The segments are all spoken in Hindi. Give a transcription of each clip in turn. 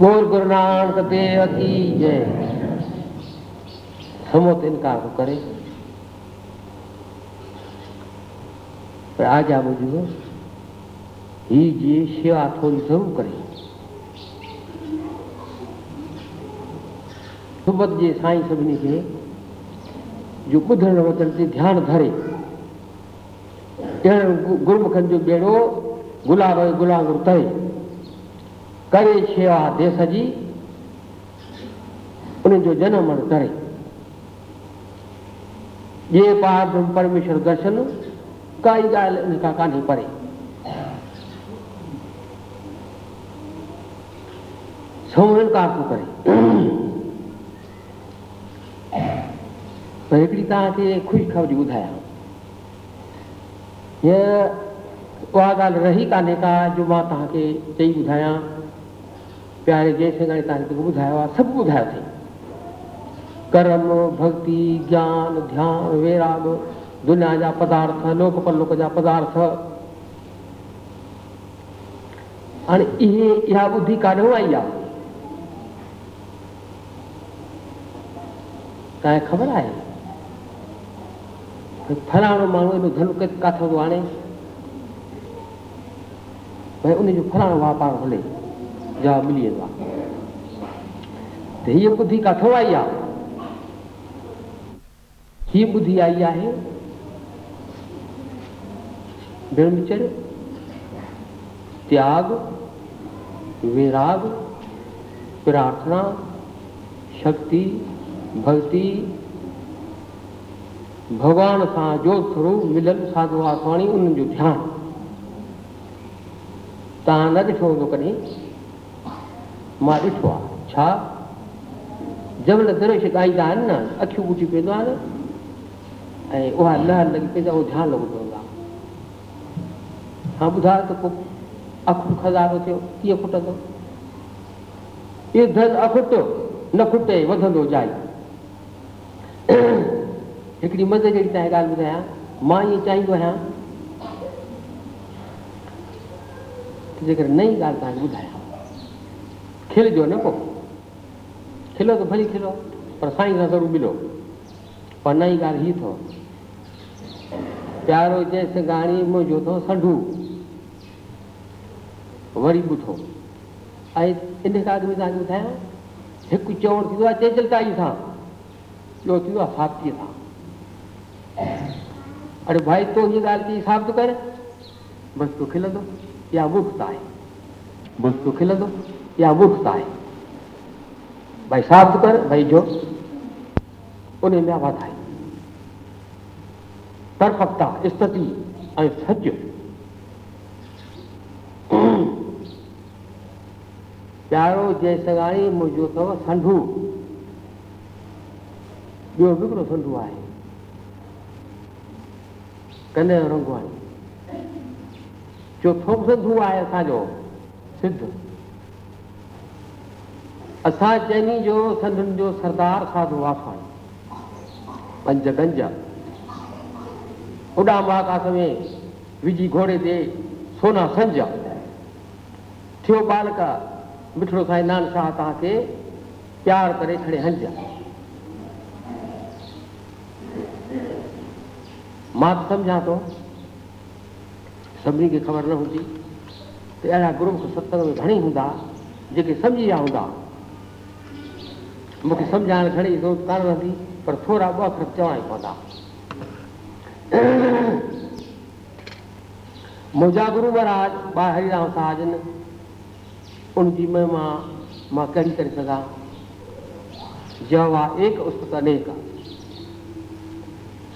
बोल गुरु नानक देव की जय। समो इनकार को करे। पर आज आ बुझो ही जी सेवा थोड़ी ज़रूर करे। सुबत जे साईं सभिनी खे जो ॿुधण वचन ते ध्यानु धरे। अहिड़ो गुरमुखनि जो ॿेड़ो गुलाब गुलाब तए करे शेवा देश जी। उन जो जनम करे। ये पार परमेश्वर दर्शन काई ॻाल्हि इन खां कान्हे परे कार थो करे। पर हिकिड़ी तव्हांखे ख़ुशि ॿुधायां हीअ उहा ॻाल्हि रही कान्हे का जो माँ तव्हांखे चई ॿुधायां प्यारे सिंगाणी तव्हांखे ॿुधायो आहे सभु ॿुधायो अथई कर्म, भक्ति, ज्ञान, ध्यान, वैराग, दुनिया जा पदार्थ, लोक परलोक जा पदार्थ। इहे, इहा ॿुधी काॾों आई आहे तव्हांखे ख़बर आहे? फलाणो माण्हू एॾो धन किथां थो आणे? भई उनजो फलाणो वापारु हले। जवाबु मिली वेंदो आहे त हीअ ॿुधी किथां आई आहे। ब्रह्मचर्य त्याग, विराग, प्रार्थना, शक्ति, भक्ति। भॻवान सां जो थ्रू मिलियल साधू आसवाणी उन्हनि जो ध्यानु। तव्हां न ॾिठो हूंदो कॾहिं। माँ ॾिठो आहे छा जंहिंमहिल दरेश ॻाईंदा आहिनि न, अखियूं ॿुटी पवंदो आहे न, ऐं उहा लहर लॻी पवंदी आहे उहो ध्यानु लॻो पवंदो आहे। हा, ॿुधायो त पोइ अखुट खज़ानो थियो, कीअं खुटंदो इहो धन अखुट न खुटे वधंदो जाई हिकिड़ी मज़ जहिड़ी तव्हांखे ॻाल्हि ॿुधायां, माँ ईअं चाहींदो आहियाँ जेकर नई ॻाल्हि तव्हांखे ॿुधायां खिलजो न पोइ खिलो त भली खिलो, पर साईं सां ज़रूरु मिलो। पर नई ॻाल्हि हीअ अथव प्यारो जंहिं गाणी मुंहिंजो अथव संढू। वरी ॿुधो ऐं इन खां अॻु में तव्हांखे ॿुधायां, हिकु चवणु थींदो आहे चेचलताई सां। ॿियो थींदो आहे साप्तीअ सां। अरे भाई तो हीअ ॻाल्हि कीअं साबित कर। बसि तूं खिलंदो। या मुफ़्त आहे। बसि तूं खिलंदो। या मुफ़्त आहे भाई साफ़ कर, भाई जो उन में वाधाई परफकता स्थिति ऐं सच प्यारो जय मुंहिंजो अथव संढू ॿियो बि हिकिड़ो संढू आहे कन्या रंगवाणी चोथों बि संधू आहे असांजो सिद्ध। असां चइनी जो संधुनि जो सरदार साधू वासवाणी पंज गंज। उॾा महाकाश में विझी घोड़े ते सोना संज। थियो बालक, मिठड़ो साईं नान शाह तव्हांखे प्यार करे छॾे हंज। माँ त सम्झां थो सभिनी खे ख़बर न हूंदी त अहिड़ा गुरुमुख सत्संग में घणेई हूंदा, जेके सम्झी विया हूंदा। मूंखे सम्झाइण घणी ज़रूरत कान रहंदी पर थोरा ॿ अखर चवणा ई पवंदा मुंहिंजा गुरू महाराज, बा हरिराम साहजन उनजी महिमा माँ कहिड़ी करे सघां जवा एक उस्तत अनेक।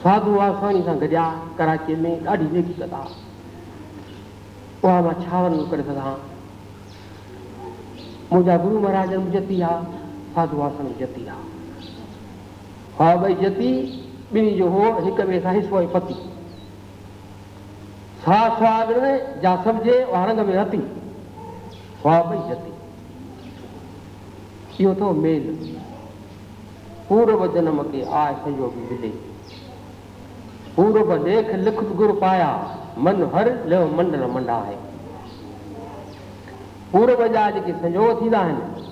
साधू वासवाणी सां गॾिया, कराची में ॾाढी नेकी कंदा उहा माँ छा वर्णन करे सघां मुंहिंजा गुरू महाराज बि जती आहे साधू वासवाणी आहे हा ॿई जती ॿिन्ही जो हो, हिक ॿिए सां हिसो ऐं पती। सा स्वाद में जा सम्झे उहा में रती। हा ॿई जती इहो अथव मेल। पूर्व जन्म खे आय संयोगी मिले। पूर्व लेख लिख गुरु पाया, मन हर लेव मंडल मंडा है। पूर्व जा जेके संजोग थींदा आहिनि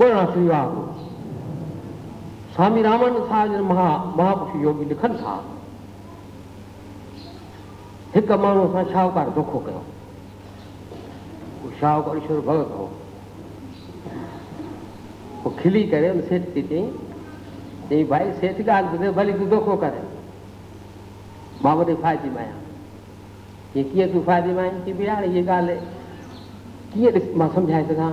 ॿोड़ा श्री स्वामी रामानंद साहिब महा महापुरुष योगी लिखनि था हिकु माण्हू सां शाहूकार दोखो कयो उहो ईश्वर भॻत हो पोइ खिली करे हुन सेठ खे चई चई भाई सेठ ॻाल्हि ॿुधे भली तूं दोखो करे माँ वॾे फ़ाइदे में आहियाँ चई कीअं तूं फ़ाइदे में आहीं चई भई हाणे हीअ ॻाल्हि माँ सम्झाए सघां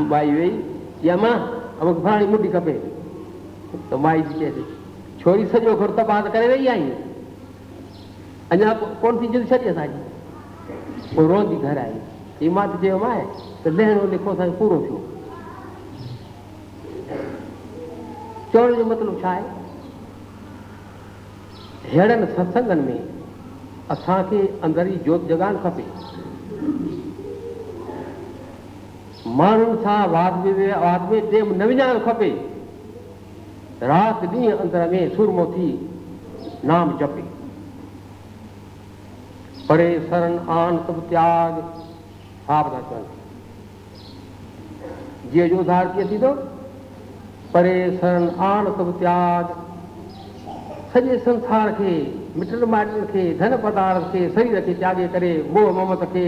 माई वेई चई अम्मा मूंखे फलाणी मुटी खपे त माई जी चएसि छोरी सॼो घुर तबाह करे वेई आई अञा कोन थी जल्दी छॾी असांजी पोइ रोंदी घर आई चई माँ त चयोमांइ त लहिणो लिखो असांजो पूरो थियो चवण जो मतिलबु छा आहे अहिड़नि सत्संगनि में असांखे अंदरि ई जोत जॻाइणु खपे माण्हुनि सां वाद वाद में न विञाइणु खपे। राति ॾींहुं अंदर में सुरमो थी, नाम जपे। परे शरण आन सब त्याग, साप था चवनि जीअं जो उधार कीअं थींदो परे शरण आन सब त्याग सॼे संसार खे मिटनि माइटनि खे धन पदार्थ खे शरीर खे त्यागे करे, मोह ममत खे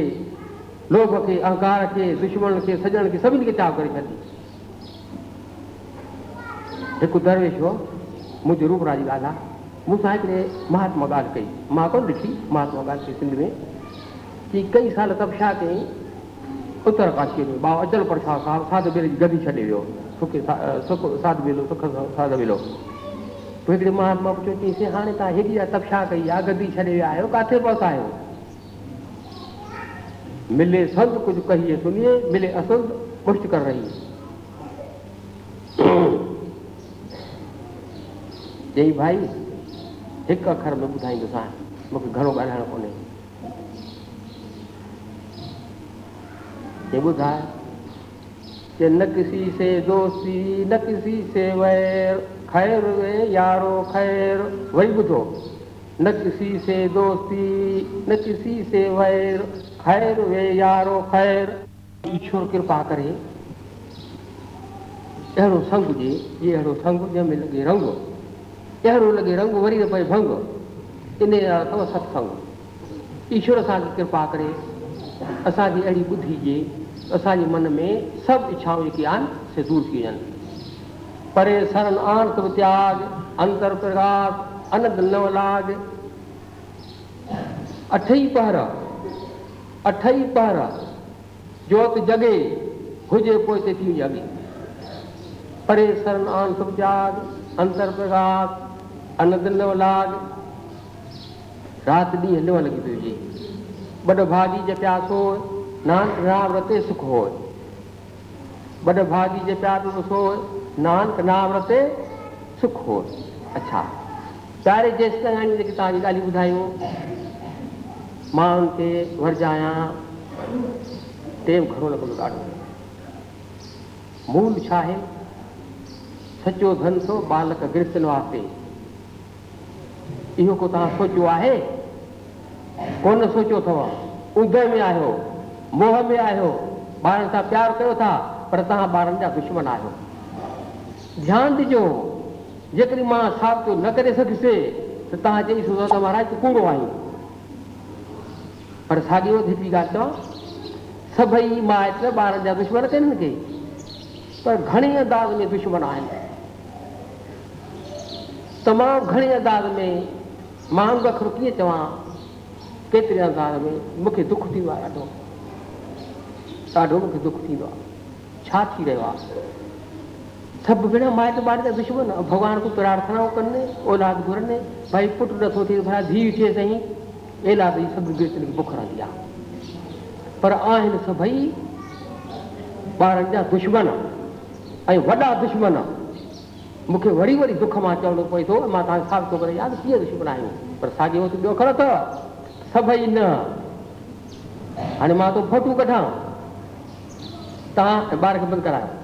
लोभ खे अहंकार खे दुश्मन खे सॼण खे सभिनी खे त्याग करे छॾी हिकु दरवेश हो मुंहिंजे रूपरा जी ॻाल्हि आहे मूंसां हिकिड़े महात्मा ॻाल्हि कई माँ कोन ॾिठी महात्मा ॻाल्हि कई सिंध में। की कई साल तपशा कई उत्तर काशी में बाबा अचल प्रसाद साहिबु, साध बेले जी गदी छॾे वियो सुखे सुख, साध बेलो सुख साध बेलो पोइ हिकिड़े महात्मा पुछियो चईसीं हाणे तव्हां हेॾी तपशा कई आहे गदी छॾे विया आहियो किथे पहुता आहियो मिले संत कुछ कहिए, सुनिए, मिले असंत मुश्त कर रही चई भाई हिकु अखर में ॿुधाईंदोसांइ मूंखे घणो ॻाल्हाइणो कोन्हे चई ॿुधाए कि न किसी से दोस्ती, न किसी से वैर, खैर वे यारो खैर, वही ॿुधो न किसी से दोस्ती, न किसी से वैर। खैर वे यारो खैर। ईश्वर कृपा करे। अहिड़ो संग हुजे इहे अहिड़ो संग जंहिंमें लॻे रंग। अहिड़ो लॻे रंग, वरी न पए भंग। इन अथव सत्संग। ईश्वर असांजी कृपा करे। असांजी अहिड़ी ॿुधी जे, असांजे मन में सभु इच्छाऊं जेके आहिनि, से दूर थी वञनि। परे शरण आंत त्याग, अंतर प्रकाश अनंत नवलाग अठई पहर अठई पहर जोत जगे हुजे पोइ ते थी जगे परे शरण आन सब त्याग अंतर प्रकाश अनंत नवलाग राति ॾींहुं हलियो लॻी पई हुजे ॿ भाॼी जे प्यासो नानक नाम रते सुख होय ॿ भाॼी जे प्यासो सोय नानक नाम रते सुख होय अच्छा प्यारे जेसि ताईं हाणे जेके तव्हांजी ॻाल्हियूं ॿुधायूं माँ उनखे वरजायां टेम घणो लॻंदो ॾाढो मूल छा आहे सचो धन थो बालक गिरतनि वास्ते इहो को तव्हां सोचियो आहे? कोन सोचियो अथव में आहियो मोह में आहियो ॿारनि सां प्यारु कयो था, पर तव्हां ॿारनि जा दुश्मन आहियो ध्यानु ॾिजो जेकॾहिं माँ साबितो न करे सघिसे त तव्हां चई सघो त महाराज, तूं कूड़ो आहीं? पर साॻी वधी ॻाल्हि चवां, सभई माइट ॿारनि जा दुश्मन कनि के पर घणी अंदाज़ में दुश्मन आहिनि। तमामु घणे अंदाज़ में माँ अखर कीअं चवां, केतिरे अंदाज़ में मूंखे दुख थींदो आहे, ॾाढो। ॾाढो मूंखे दुख थींदो आहे। छा थी रहियो आहे? सभु भेण माइट ॿार जा दुश्मन भॻवान को प्रार्थनाऊं कनि औलाद घुरनि, भई पुटु नथो थिए भला धीउ थिए सही। औलाद जी सभु गिरतनि खे बुख रहंदी आहे पर आहिनि सभई ॿारनि जा दुश्मन ऐं वॾा दुश्मन मूंखे वरी वरी दुख माँ चवणो पए थो माँ तव्हांखे साबित थो करे, यादि कीअं दुश्मन आहियूं पर साॻियो त ॿियो खण अथव सभई न। हाणे माँ तो फोटू कढां। तव्हां ॿार खे बंदि करायो।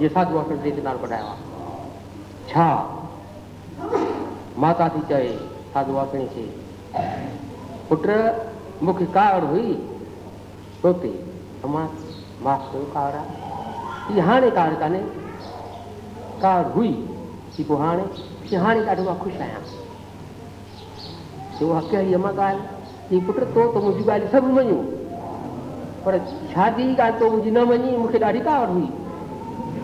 नालो कढायो आहे छा। माता थी चए साधू आखिणी खे पुट मूंखे कार हुई माँ माफ़ कयो कार आहे इहा हाणे कार कान्हे कार हुई, की पोइ हाणे? हाणे ॾाढो माँ ख़ुशि आहियाँ। उहा कहिड़ी अमा ॻाल्हि। की पुट तो त मुंहिंजी ॻाल्हि सभु मञूं। पर शादी ॻाल्हि तो मुंहिंजी न मञी, मूंखे ॾाढी कावड़ हुई।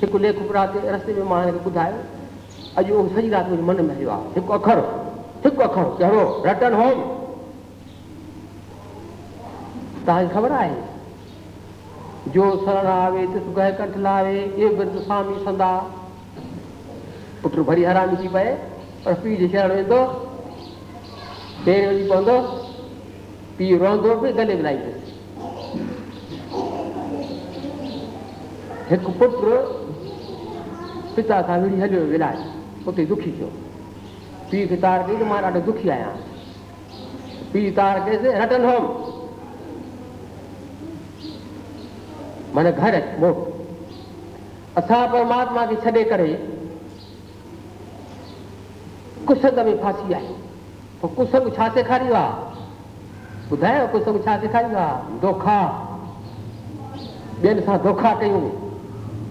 हिकु लेख राति रस्ते में माँ हिनखे ॿुधायो, अॼु उहो सॼी राति मुंहिंजे मन में हलियो आहे। हिकु अखर हिकु अखर कहिड़ो रटन होम। तव्हांखे ख़बर आहे? जो शरण आवे तिस गह कंठ लावे ए बिर्द स्वामी संदा। पुटु भरी हरामी थी पए, पर पीउ जे शरण वेंदो, पेर वञी पवंदो, पीउ रहंदो बि, गले मिलाईंदुसि हिकु पुटु पिता सां विड़ी हलियो विलाए उते दुखी थियो। पीउ खे तार कई त माँ ॾाढो दुखी आहियाँ। पीउ तार कयसि रटन होम। माना घर अच मोट। असां परमात्मा खे छॾे करे कुसंग में फासी आहे पोइ कुसंग छा सेखारियो आहे कुसंग छा सेखारियो आहे दोखा दोखा कयूं।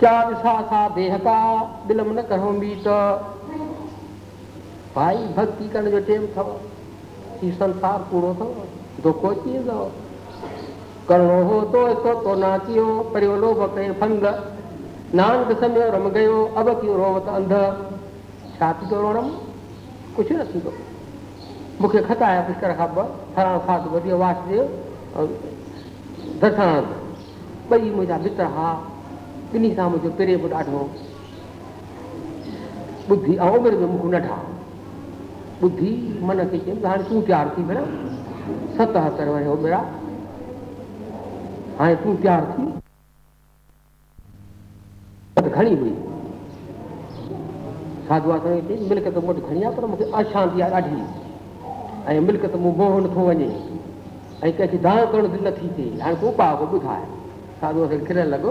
क्या ॾिसा सा देह का दिलम न करो मीट भाई, भक्ति करण जो टेम अथव ही संसार पूरो अथव धोखो अची वेंदव करिणो हो तो तो तो नाचियो परियो लोभ कयो फंग नानक समय रम गयो, अब कयो रोवत अंध? छा थींदो रोणम कुझु न थींदो मूंखे ख़त आया, पुष्कर खां ॿ फलाणो साधू वॾी वासदेव ऐं दर्शनानंद ॿई मुंहिंजा मित्र हा। ॿिन्ही सां मुंहिंजो पिरे बि ॾाढो ॿुधी ऐं उमिरि में मूंखे नठा ॿुधी मन खे चयमि त हाणे तूं तयारु थी भेण सतहतरि वरी उमिरि आहे हाणे तूं तयारु थी। घणी हुई। साधू आसन चई मिल्क त मूं वटि घणी आहे पर मूंखे अशांती आहे ॾाढी ऐं मिल्क त मूं मोह नथो वञे। ऐं कंहिंखे दान करणु दिलि नथी थिए हाणे तूं पाउ ॿुधाए साधू असांखे खिलण लॻो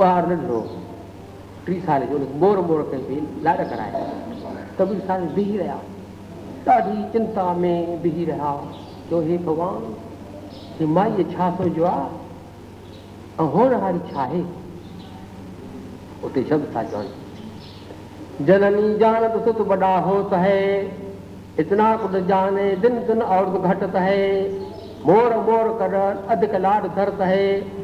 ॿार नंढो टी साल जो मोर मोर पई लाॾ कराए। कबीर साहिब बीही रहिया ॾाढी चिंता में बीही रहिया चयो हे भॻवान हे माईअ छा सोचियो आहे ऐं हुअण वारी छा आहे उते शब्द था चवनि जननी जानत सुत बड़ा होत है। इतना कुछ जाने दिन दिन और घटत है। मोर मोर कर अधिक लाड धरत है।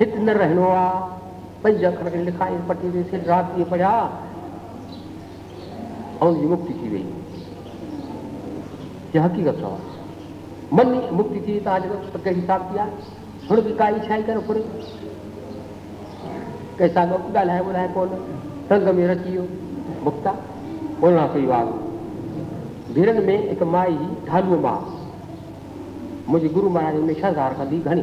हिते न रहणो आहे पंज अखर खे लिखाई पटी ते सिर राति ॾींहुं पढ़िया ऐं हुनजी मुक्ति थी वई इहा हक़ीक़त आहे मन मुक्ति थी त कहिड़ी हिसाब थी आहे हुनखे का इच्छा ई करे फुरे कंहिंसां ॻाल्हाए ॿुधाए कोन? संग में रची वियो मुक्ता ॿोलणा पई वाग भीड़नि में हिकु माई ढालूअ माँ। मुंहिंजे गुरू महाराज में छह हज़ार कंदी घणी।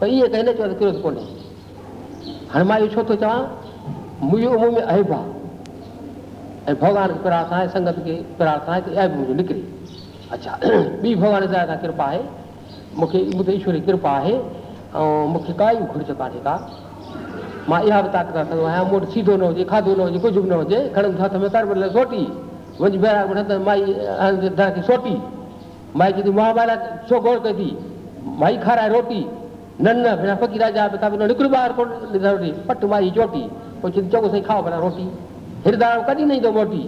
पर इहे कहिड़े चयो त कहिड़ो कोन्हे हाणे माँ इहो छो थो चवां मुंहिंजो मुंहुं में ऐं भॻवान खे प्रार्थना आहे संगत खे प्रार्थना है त ऐब मुंहिंजो निकिरे अच्छा बी भगवान जा सां कृपा है मूंखे मूंखे ईश्वर जी कृपा आहे ऐं मूंखे काई घुर्ज कान्हे का। माँ, इहा बि ताक़त रखंदो आहियाँ मूं वटि सीधो न हुजे खाधो न हुजे कुझु बि न हुजे खणंदो हथ में कर भले सोटी। वञी ॿाहिरां वठंदो माई दर खे सोटी। माई चई माँ ॿाहिरां छो गोड़ कई थी माई खाराए रोटी। न न बिना फ़क़ीर जा बि तव्हां निकिरो ॿाहिरि कोन रोटी पट माई चोटी पोइ चई चङो साईं खाओ भला रोटी हिरदारो कॾहिं न ईंदो मोटी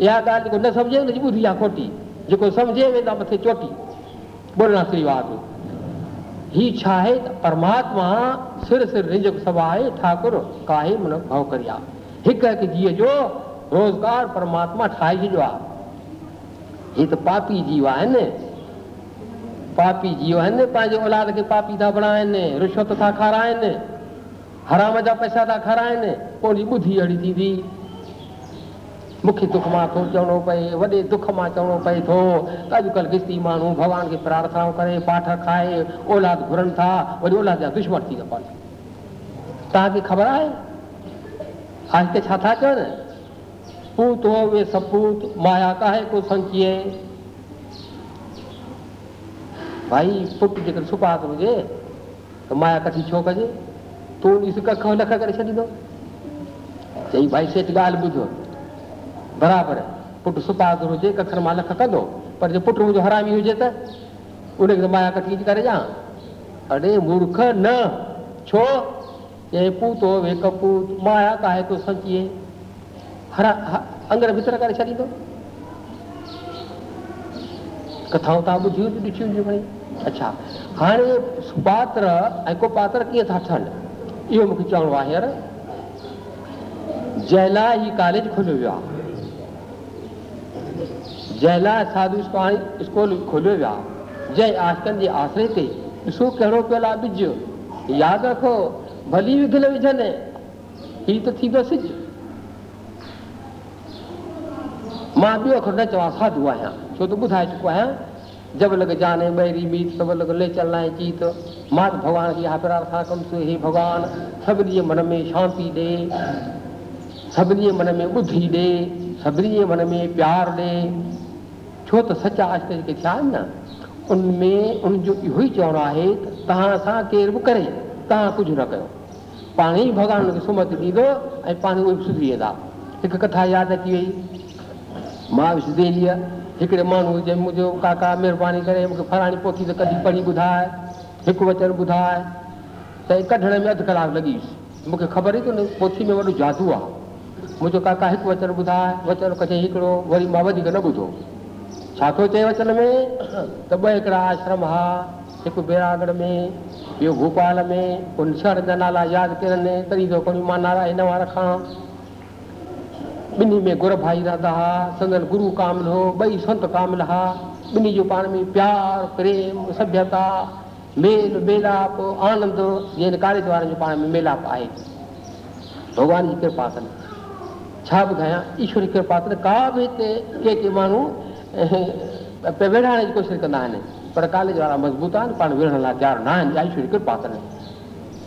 इहा ॻाल्हि जेको न सम्झे हुनजी ॿुधी आहे खोटी जेको सम्झे वेंदा मथे चोटी ॿोलणा श्री वाद ही छा आहे त परमात्मा सिर सिर रिंज सवाए ठाकुर काहे मन भव करिया हिकु हिकु जीअ जो रोज़गार परमात्मा ठाहे छॾियो आहे पापी जीव आहिनि पापी जीव आहिनि पंहिंजे औलाद खे पापी था बणाइनि रिश्वत था खाराइनि हराम जा पैसा था खाराइनि पोइ उनजी ॿुधी अहिड़ी थींदी मूंखे दुख माँ थो चवणो पए, वॾे दुख माँ चवणो पए थो। त अॼुकल्ह किस्ती माण्हू भॻवान खे प्रार्थनाऊं करे, पाठ खाए, औलाद घुरनि था, वरी औलाद जा दुश्मन थी था पवनि तव्हांखे ख़बर आहे? हा हिते छा था चवनि? पूत हो उहे सपूत माया काहे को संचिए? भाई, पुटु जेकर सुपात हुजे त माया कठी छो कजे, तूं ॾिस कख लख करे छॾींदो। चई, भाई, सेठ ॻाल्हि ॿुधो बराबरि, पुटु सुपात हुजे कखर माँ लख कंदो। पर जे पुटु मुंहिंजो हरामी हुजे त उनखे माया कठी करे ॾियाँ अड़े, मूर्ख न, छो? ये पूतो वे कपूत माया काहे तो सचिए? हरा अंदर भीतर करे छॾींदो। कथाऊं तव्हां ॿुधियूं ॾिठियूं हूंदियूं घणी अच्छा। हाणे पात्र ऐं को पात्र कीअं था ठहनि इहो मूंखे चवणो आहे हींअर जंहिं कॉलेज खोलियो वियो। आहे जंहिं स्कूल खोलियो वियो। आहे जंहिं आशकनि जे आसिरे ते ॾिसो कहिड़ो पियल आहे ॿिज यादि रखो, भली विघिल विझनि हीउ त थींदो सिज। माँ ॿियो अखर न चवां, साधू आहियाँ। छो त ॿुधाए चुको आहियाँ जब लॻ जाने ॿाहिरी मीत तब लॻ ले चलना जीत। मात भगवान की खे हापिरा कमु थियो हे भगवान सभिनी जे मन में शांति ॾे सभिनी जे मन में बुद्धि दे सभिनी जे मन में प्यार दे। छो तो सचा आशिक जेके थिया आहिनि न, उनमें उनजो इहो ई चवणो आहे त तव्हां सां केरु करे तव्हां कुझु न कयो पाण ई भॻवान हुनखे सुमत ॾींदो ऐं पाण उहे सुधरी वेंदा हिकु कथा यादि अची वई। माँ सिधेलीअ हिकिड़े माण्हू चई मुंहिंजो काका महिरबानी करे, मूंखे फलाणी पोथी त कढी पढ़ी ॿुधाए, हिकु वचन ॿुधाए, त कढण में अधु कलाकु लॻी मूंखे ख़बर ई कोन्हे, पोथी में वॾो जादू आहे। मुंहिंजो काका हिकु वचन ॿुधाए, वचन कचई हिकिड़ो, वरी माँ वधीक न ॿुधो। छा थो चए वचन में? त ॿ हिकिड़ा आश्रम हा, हिकु बेरागढ़ में, ॿियो भोपाल में उन शहर जा नाला यादि कनि तॾहिं थो माँ नाला नवां रखां ॿिन्ही में गुर भाई रहंदा हुआ संदन गुरु कामिल हो ॿई संत कामिल हुआ ॿिन्ही जो पाण में प्यार, प्रेम, सभ्यता, मेल, मेलाप, आनंद जीअं कॉलेज वारनि जो पाण में मेलाप आहे। भॻवान जी कृपा अथनि छा ॿुधायां ईश्वर जी कृपा अथनि का बि हिते के के माण्हू विढ़ाइण जी कोशिशि कंदा आहिनि, पर कॉलेज वारा मज़बूत आहिनि, पाण विढ़ण लाइ तयारु न आहिनि। ईश्वर जी कृपा अथनि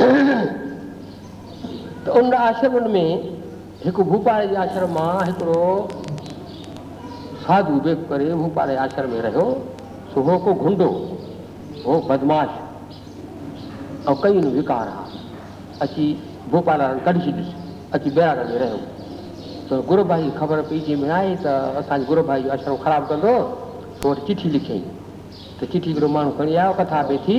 त उन आश्रमनि में हिकु भूपाल जे आश्रम, माँ हिकिड़ो साधू बेक करे भूपाल आश्रम में रहियो सो को घुंडो हो बदमाश ऐं कई विकार हा अची भोपाल वारनि कढी छॾियुसि अची बैराग में रहियो त गुरू भाई ख़बर पई में आहे त असांजे गुरू भाई जो आश्रम ख़राबु कंदो पोइ वटि चिठी त चिठी हिकिड़ो माण्हू खणी कथा पई थी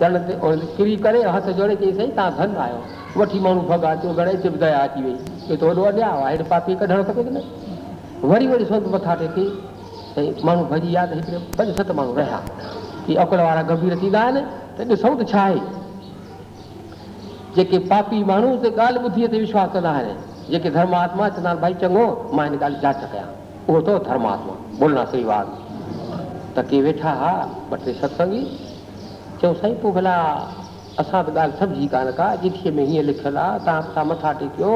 चरण ते किरी करे, हथ जोड़े चई साईं तव्हां धन आहियो वठी माण्हू भॻा थियो गणेश बि दया अची वई। इहो त वॾो अॻियाँ आहे हेॾे पापी कढणु खपे की न वरी वरी संत मथां टेके साईं माण्हू भॼी विया त हिकिड़े पंज सत माण्हू रहिया। की अकुल वारा गंभीर थींदा आहिनि त ॾिसूं त छा आहे। जेके पापी माण्हू त ॻाल्हि ॿुधीअ ते विश्वास कंदा आहिनि जेके धर्मात्मा चवंदा आहिनि भाई चङो माँ हिन ॻाल्हि जाँच कयां उहो अथव धर्मात्मा बोलना सही वाद। त के वेठा हा ॿ टे सत्संगी चयो साईं, पोइ भला असां त ॻाल्हि सम्झी कान का चिठीअ में हीअं लिखियलु आहे, तव्हां सां मथा टेकियो।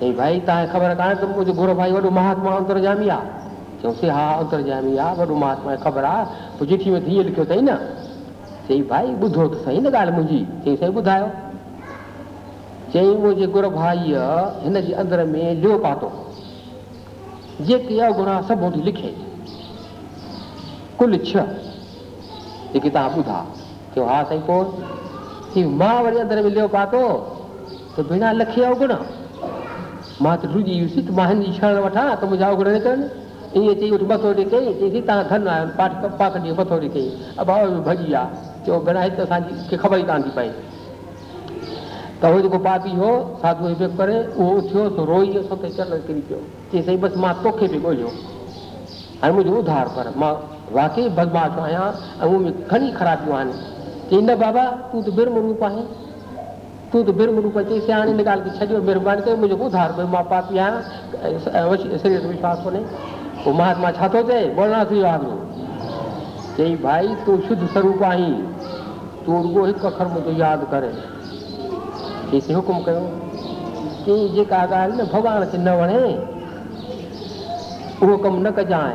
चई, भाई, तव्हांखे ख़बर कान्हे त मुंहिंजो गुरू भाई वॾो महात्मा अंतरजामी आहे। चयोसीं हा, अंतरजामी आहे, वॾो महात्मा ख़बर आहे। पोइ चिठी में हीअं लिखियो अथई न। चई, भाई, ॿुधो त सही न ॻाल्हि मुंहिंजी। चई, साईं, ॿुधायो। चई, मुंहिंजे गुरू भाईअ हिन जे अंदर में लियो पातो। जेके अवगुणा सभु लिखे। कुल छह। जेके तव्हां ॿुधा चयो हा साईं पोइ माँ वरी अंदरि में लियो पातो, त बिना लखे अवगुण माँ त रुॼी वियुसि त माँ जी शरण वठां, त मुंहिंजा अवगुण निकिरनि। ईअं चई वठी मथो टेके चईसीं तव्हां धन आहियो पाठ पाख ॾींहुं मथो टेके। अभाव में भॼी विया चयो भेण हिते असांजी ख़बर ई कान थी पए। त उहो पापी हो, साधू पियो करे रोई त चरण किरी पियो चई साईं बसि माँ उधार वाकई बदमाश आहियाँ ऐं उहे में घणी ख़राबियूं आहिनि चई न बाबा, तूं त बिरम रूप आहे तूं त बिरम रूप अचे सियाणी निकाल के छॾियो महिरबानी करे मुंहिंजो ॿुधार भई माँ पापी आहियाँ शरीर विश्वास कोन्हे पोइ महात्मा छा थो चए बोलना थी वियो चई भाई, तूं शुद्ध स्वरूप आहीं तूं रुगो हिकु अखर मुंहिंजो यादि कर। चईसीं हुकुम कयो चई जेका ॻाल्हि न भॻवान खे न वणे उहो कमु न कजांइ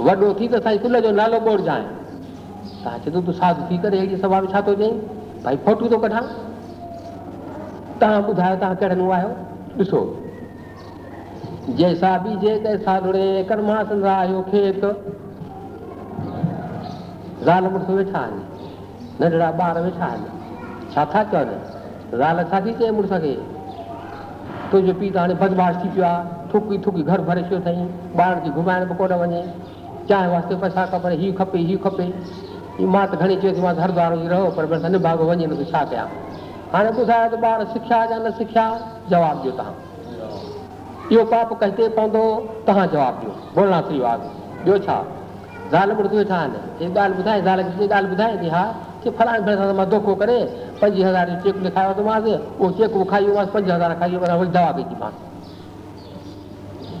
वॾो थी त असांजे कुल जो नालो ॿोड़जांइ तव्हां चए तूं साधु थी करे अहिड़ी सभा में छा थो चई? भाई फोटू थो कढां। तव्हां ॿुधायो तव्हां कहिड़े नूं आहियो? ॾिसो, जैसा बीजे तैसा रुड़े कर्मा संसायो खेत। ज़ाल मुड़ुस वेठा आहिनि नंढड़ा ॿार वेठा आहिनि छा था चवनि? ज़ाल छा थी चए मुड़ुस खे? तुंहिंजो पीउ त हाणे बदमाश थी पियो आहे। थुकी थुकी घर भरे छॾियो अथई। ॿारनि खे घुमाइण बि कोन वञे। चांहि वास्ते पैसा खपनि हीउ खपे हीउ खपे। माँ त घणी चयोसि माँ हरिद्वार वञी रहो, पर बसि निभागो, वञे न त छा कयां। हाणे ॿुधायो त ॿार सिखिया या न सिखिया? जवाबु ॾियो तव्हां। इहो पाप कंहिंते पवंदो? तव्हां जवाबु ॾियो। बोलना थी वियो आहे ॿियो छा? ज़ाल मुड़ुस वेठा आहिनि हे ॻाल्हि ॿुधाए, ज़ाल खे ॻाल्हि ॿुधाए थी, हा? की फलाणे भेण सां माँ धोखो करे पंज हज़ार जो चेक लिखायो वरितोमांसि उहो चेक खाई वियोमांसि पंज हज़ार खाई वियो वरी दवा कई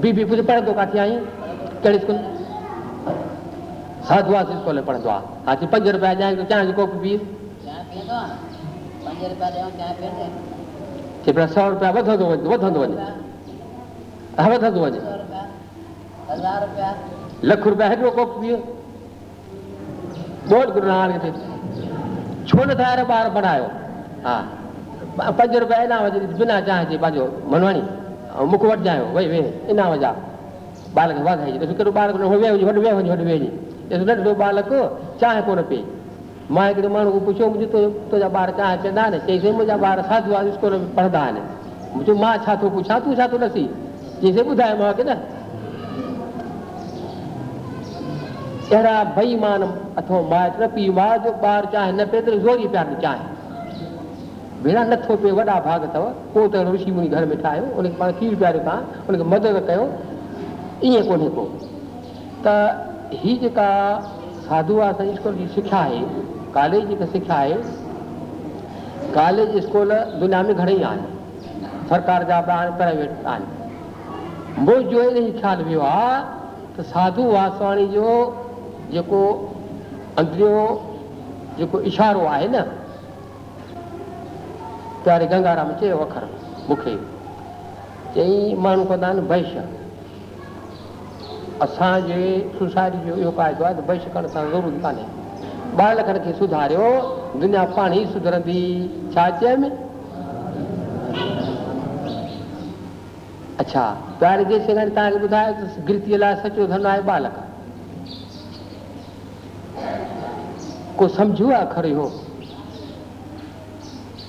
बी बी पुछ पढ़ंदो किथे आई कहिड़े स्कूल। साधुआस स्कूल में पढ़ंदो आहे हा चई पंज रुपया ॾियाँ तो चांहि जो कोप पीउ चई पिया सौ रुपया वधंदो वञे वधंदो वञे हा वधंदो वञे लख रुपया हेॾो कोप पीउ बोल गुरु नानक ते छो न ठाहे ॿार बढ़ायो। हा पंज रुपया बिना चांहि मनवाणी। मुख वटि जायो वई वे इनाम जा बालक वाधाई ॾिसो कहिड़ो बालक वॾो वे वञी वॾो वे वञी वॾो वेही ॾिसो नंढो बालक चांहि कोन पीए माँ हिकिड़े माण्हू खां पुछियो मुंहिंजो तो तुंहिंजा ॿार चांहि पीअंदा आहिनि चईसीं मुंहिंजा ॿार साधू आहे स्कूल में पढ़ंदा आहिनि मुंहिंजो माँ छा थो पुछां, तूं छा थो ॾसी चईसीं ॿुधाए माँ की न। अहिड़ा बेईमान अथव माइट न पीउ माउ जो ॿारु चाहे न पिए त ज़ोरी पिया ॾिए चाहे भेण नथो पिए वॾा भाग को त ऋषि मुनि घर में ठाहियो उनखे पाण खीर पीआरियो तव्हां उनखे मदद कयो। ईअं को। त हीअ जेका साधू आहे स्कूल जी सिखिया आहे, कॉलेज जेका सिखिया आहे, कॉलेज स्कूल दुनिया में घणेई आहिनि। सरकार जा बि प्राइवेट आहिनि। मुंहिंजो इन ई ख़्यालु वियो आहे त साधू वासवाणी जो जेको अंदरियो जेको इशारो आहे न गंगाराम चयो अखर मूंखे चई माण्हू कंदा आहिनि वैश्य असांजे सोसाइटी जो इहो क़ाइदो आहे त वैश्य करण सां ज़रूरी कान्हे बालकनि खे सुधारियो दुनिया पाण ई सुधरंदी छा चयमि अच्छा प्यारे देश साईं तव्हांखे ॿुधायो त सचो धन आहे बालक को सम्झो आहे अखर इहो